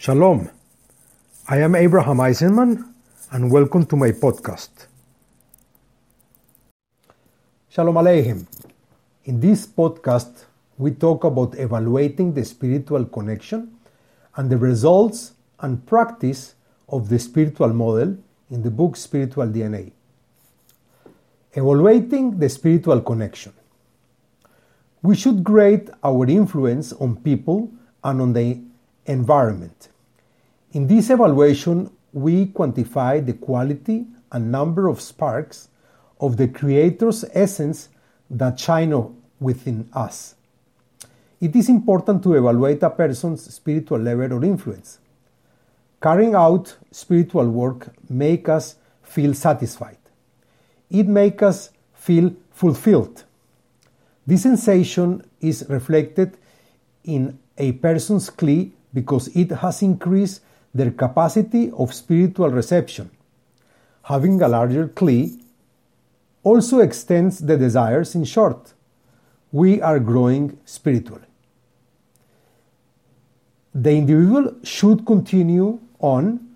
Shalom. I am Abraham Eisenman and welcome to my podcast. Shalom Aleichem. In this podcast, we talk about evaluating the spiritual connection and the results and practice of the spiritual model in the book Spiritual DNA. Evaluating the spiritual connection. We should grade our influence on people and on the environment. In this evaluation, we quantify the quality and number of sparks of the Creator's essence that shine within us. It is important to evaluate a person's spiritual level or influence. Carrying out spiritual work makes us feel satisfied. It makes us feel fulfilled. This sensation is reflected in a person's kli because it has increased their capacity of spiritual reception. Having a larger kli also extends the desires in short. We are growing spiritually. The individual should continue on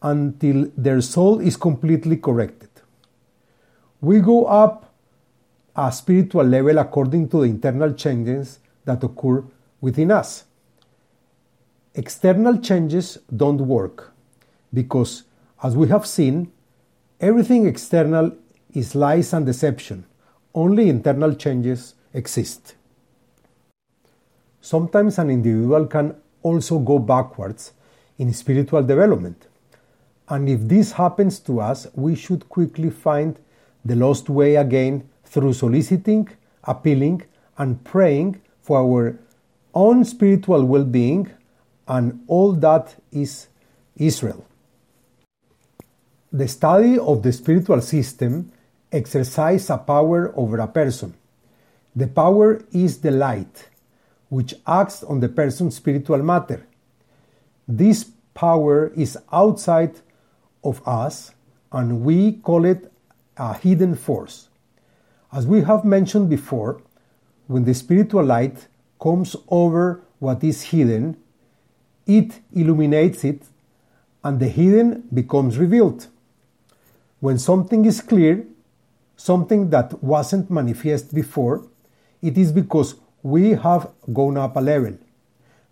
until their soul is completely corrected. We go up a spiritual level according to the internal changes that occur within us. External changes don't work because, as we have seen, everything external is lies and deception. Only internal changes exist. Sometimes an individual can also go backwards in spiritual development. And if this happens to us, we should quickly find the lost way again through soliciting, appealing, and praying for our own spiritual well being and all that is Israel. The study of the spiritual system exercises a power over a person. The power is the light, which acts on the person's spiritual matter. This power is outside of us, and we call it a hidden force. As we have mentioned before, when the spiritual light comes over what is hidden, it illuminates it, and the hidden becomes revealed. When something is clear, something that wasn't manifest before, it is because we have gone up a level.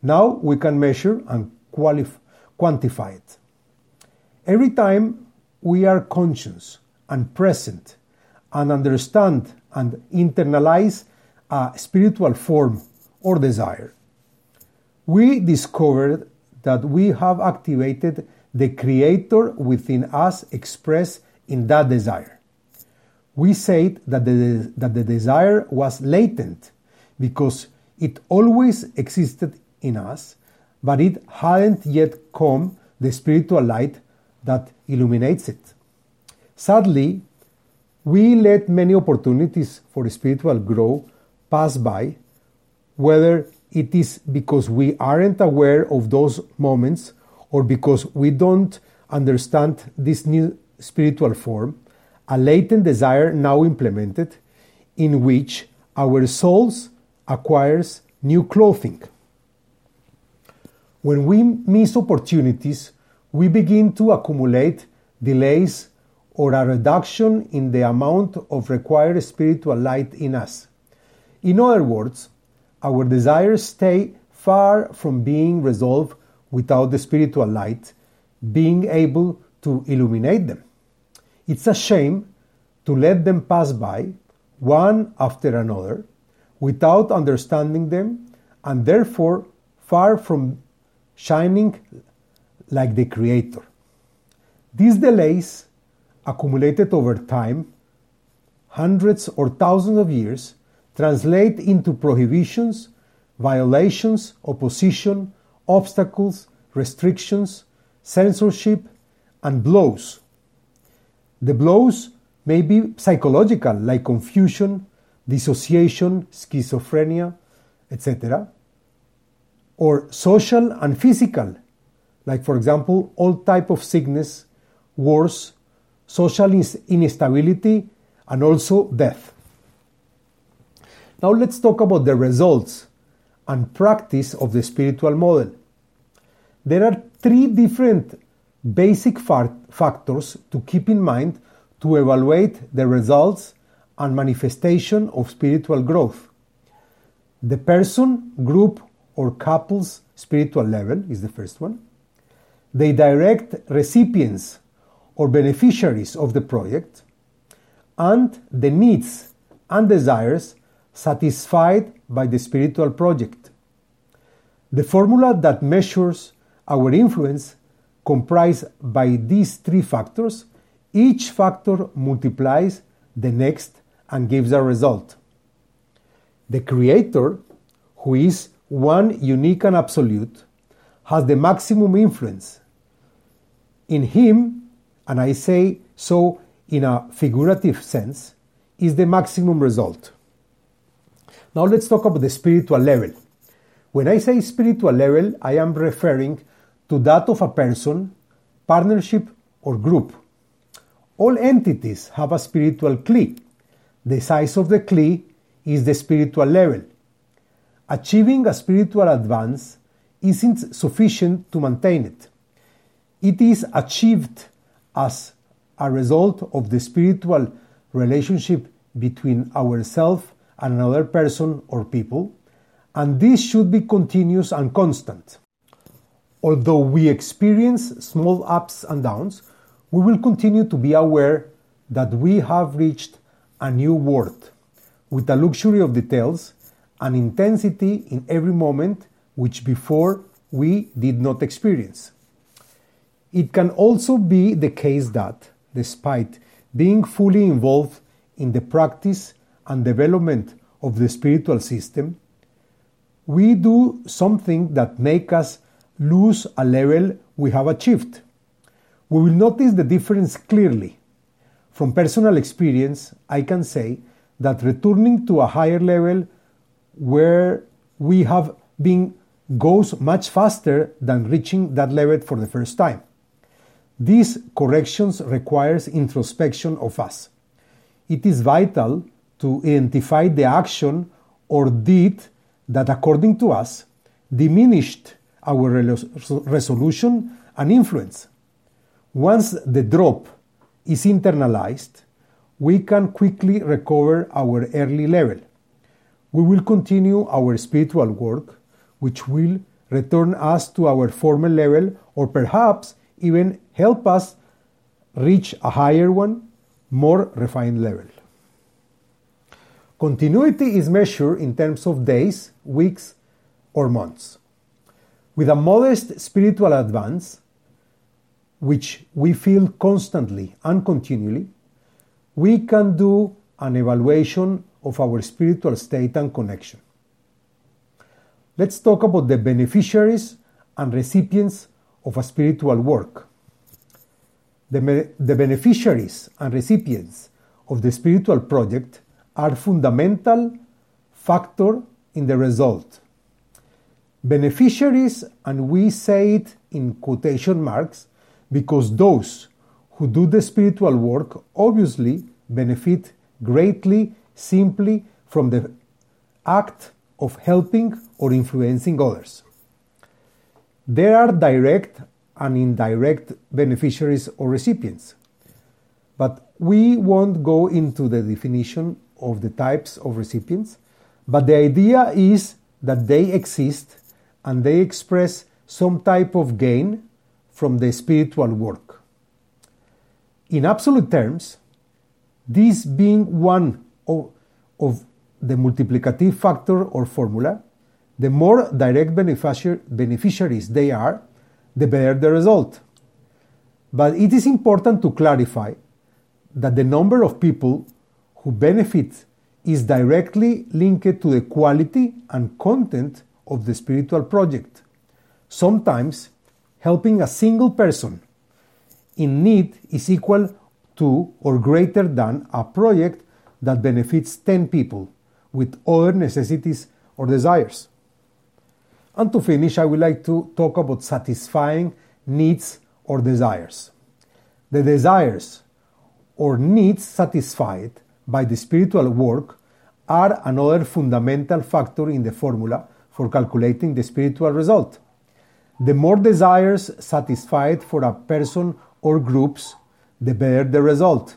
Now we can measure and quantify it. Every time we are conscious and present and understand and internalize a spiritual form or desire, we discovered that we have activated the Creator within us expressed in that desire. We said that the, that the desire was latent because it always existed in us, but it hadn't yet come the spiritual light that illuminates it. Sadly, we let many opportunities for spiritual growth pass by, whether it is because we aren't aware of those moments or because we don't understand this new spiritual form, a latent desire now implemented in which our souls acquires new clothing. When we miss opportunities, we begin to accumulate delays or a reduction in the amount of required spiritual light in us. In other words, our desires stay far from being resolved without the spiritual light being able to illuminate them. It's a shame to let them pass by, one after another, without understanding them, and therefore far from shining like the Creator. These delays, accumulated over time, hundreds or thousands of years, translate into prohibitions, violations, opposition, obstacles, restrictions, censorship, and blows. The blows may be psychological, like confusion, dissociation, schizophrenia, etc., or social and physical, like for example, all type of sickness, wars, social instability, and also death. Now let's talk about the results and practice of the spiritual model. There are three different basic factors to keep in mind to evaluate the results and manifestation of spiritual growth. The person, group, or couple's spiritual level is the first one. The direct recipients or beneficiaries of the project, and the needs and desires satisfied by the spiritual project. The formula that measures our influence comprised by these three factors, each factor multiplies the next and gives a result. The Creator, who is one unique and absolute, has the maximum influence. In Him, and I say so in a figurative sense, is the maximum result. Now let's talk about the spiritual level. When I say spiritual level, I am referring to that of a person, partnership, or group. All entities have a spiritual kli. The size of the kli is the spiritual level. Achieving a spiritual advance isn't sufficient to maintain it. It is achieved as a result of the spiritual relationship between ourselves and another person or people, and this should be continuous and constant. Although we experience small ups and downs, we will continue to be aware that we have reached a new world with a luxury of details and intensity in every moment which before we did not experience. It can also be the case that, despite being fully involved in the practice and development of the spiritual system, we do something that make us lose a level we have achieved. We will notice the difference clearly. From personal experience, I can say that returning to a higher level where we have been goes much faster than reaching that level for the first time. These corrections requires introspection of us. It is vital to identify the action or deed that according to us diminished our resolution and influence. Once the drop is internalized, we can quickly recover our early level. We will continue our spiritual work, which will return us to our former level or perhaps even help us reach a higher one, more refined level. Continuity is measured in terms of days, weeks, or months. With a modest spiritual advance, which we feel constantly and continually, we can do an evaluation of our spiritual state and connection. Let's talk about the beneficiaries and recipients of a spiritual work. The, the beneficiaries and recipients of the spiritual project are fundamental factor in the result beneficiaries, and we say it in quotation marks because those who do the spiritual work obviously benefit greatly simply from the act of helping or influencing others. There are direct and indirect beneficiaries or recipients, but we won't go into the definition of the types of recipients, but the idea is that they exist and they express some type of gain from the spiritual work. In absolute terms, this being one of, of the multiplicative factor or formula, the more direct beneficiaries they are, the better the result. But it is important to clarify that the number of people who benefit is directly linked to the quality and content of the spiritual project. Sometimes helping a single person in need is equal to or greater than a project that benefits 10 people with other necessities or desires. And to finish, I would like to talk about satisfying needs or desires. The desires or needs satisfied by the spiritual work are another fundamental factor in the formula for calculating the spiritual result. The more desires satisfied for a person or groups, the better the result.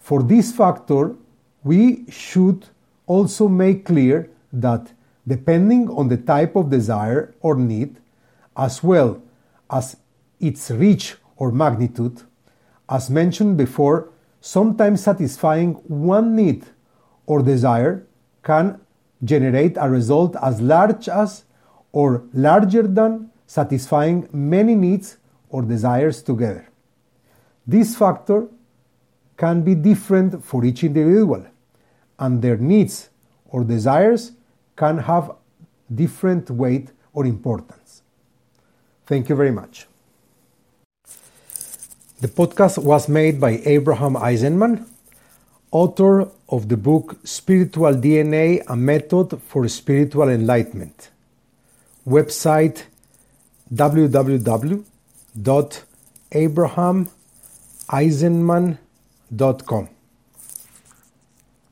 For this factor, we should also make clear that depending on the type of desire or need, as well as its reach or magnitude, as mentioned before, sometimes satisfying one need or desire can generate a result as large as or larger than satisfying many needs or desires together. This factor can be different for each individual, and their needs or desires can have different weight or importance. Thank you very much. The podcast was made by Abraham Eisenman, author of the book Spiritual DNA A Method for Spiritual Enlightenment. Website www.abrahameisenman.com.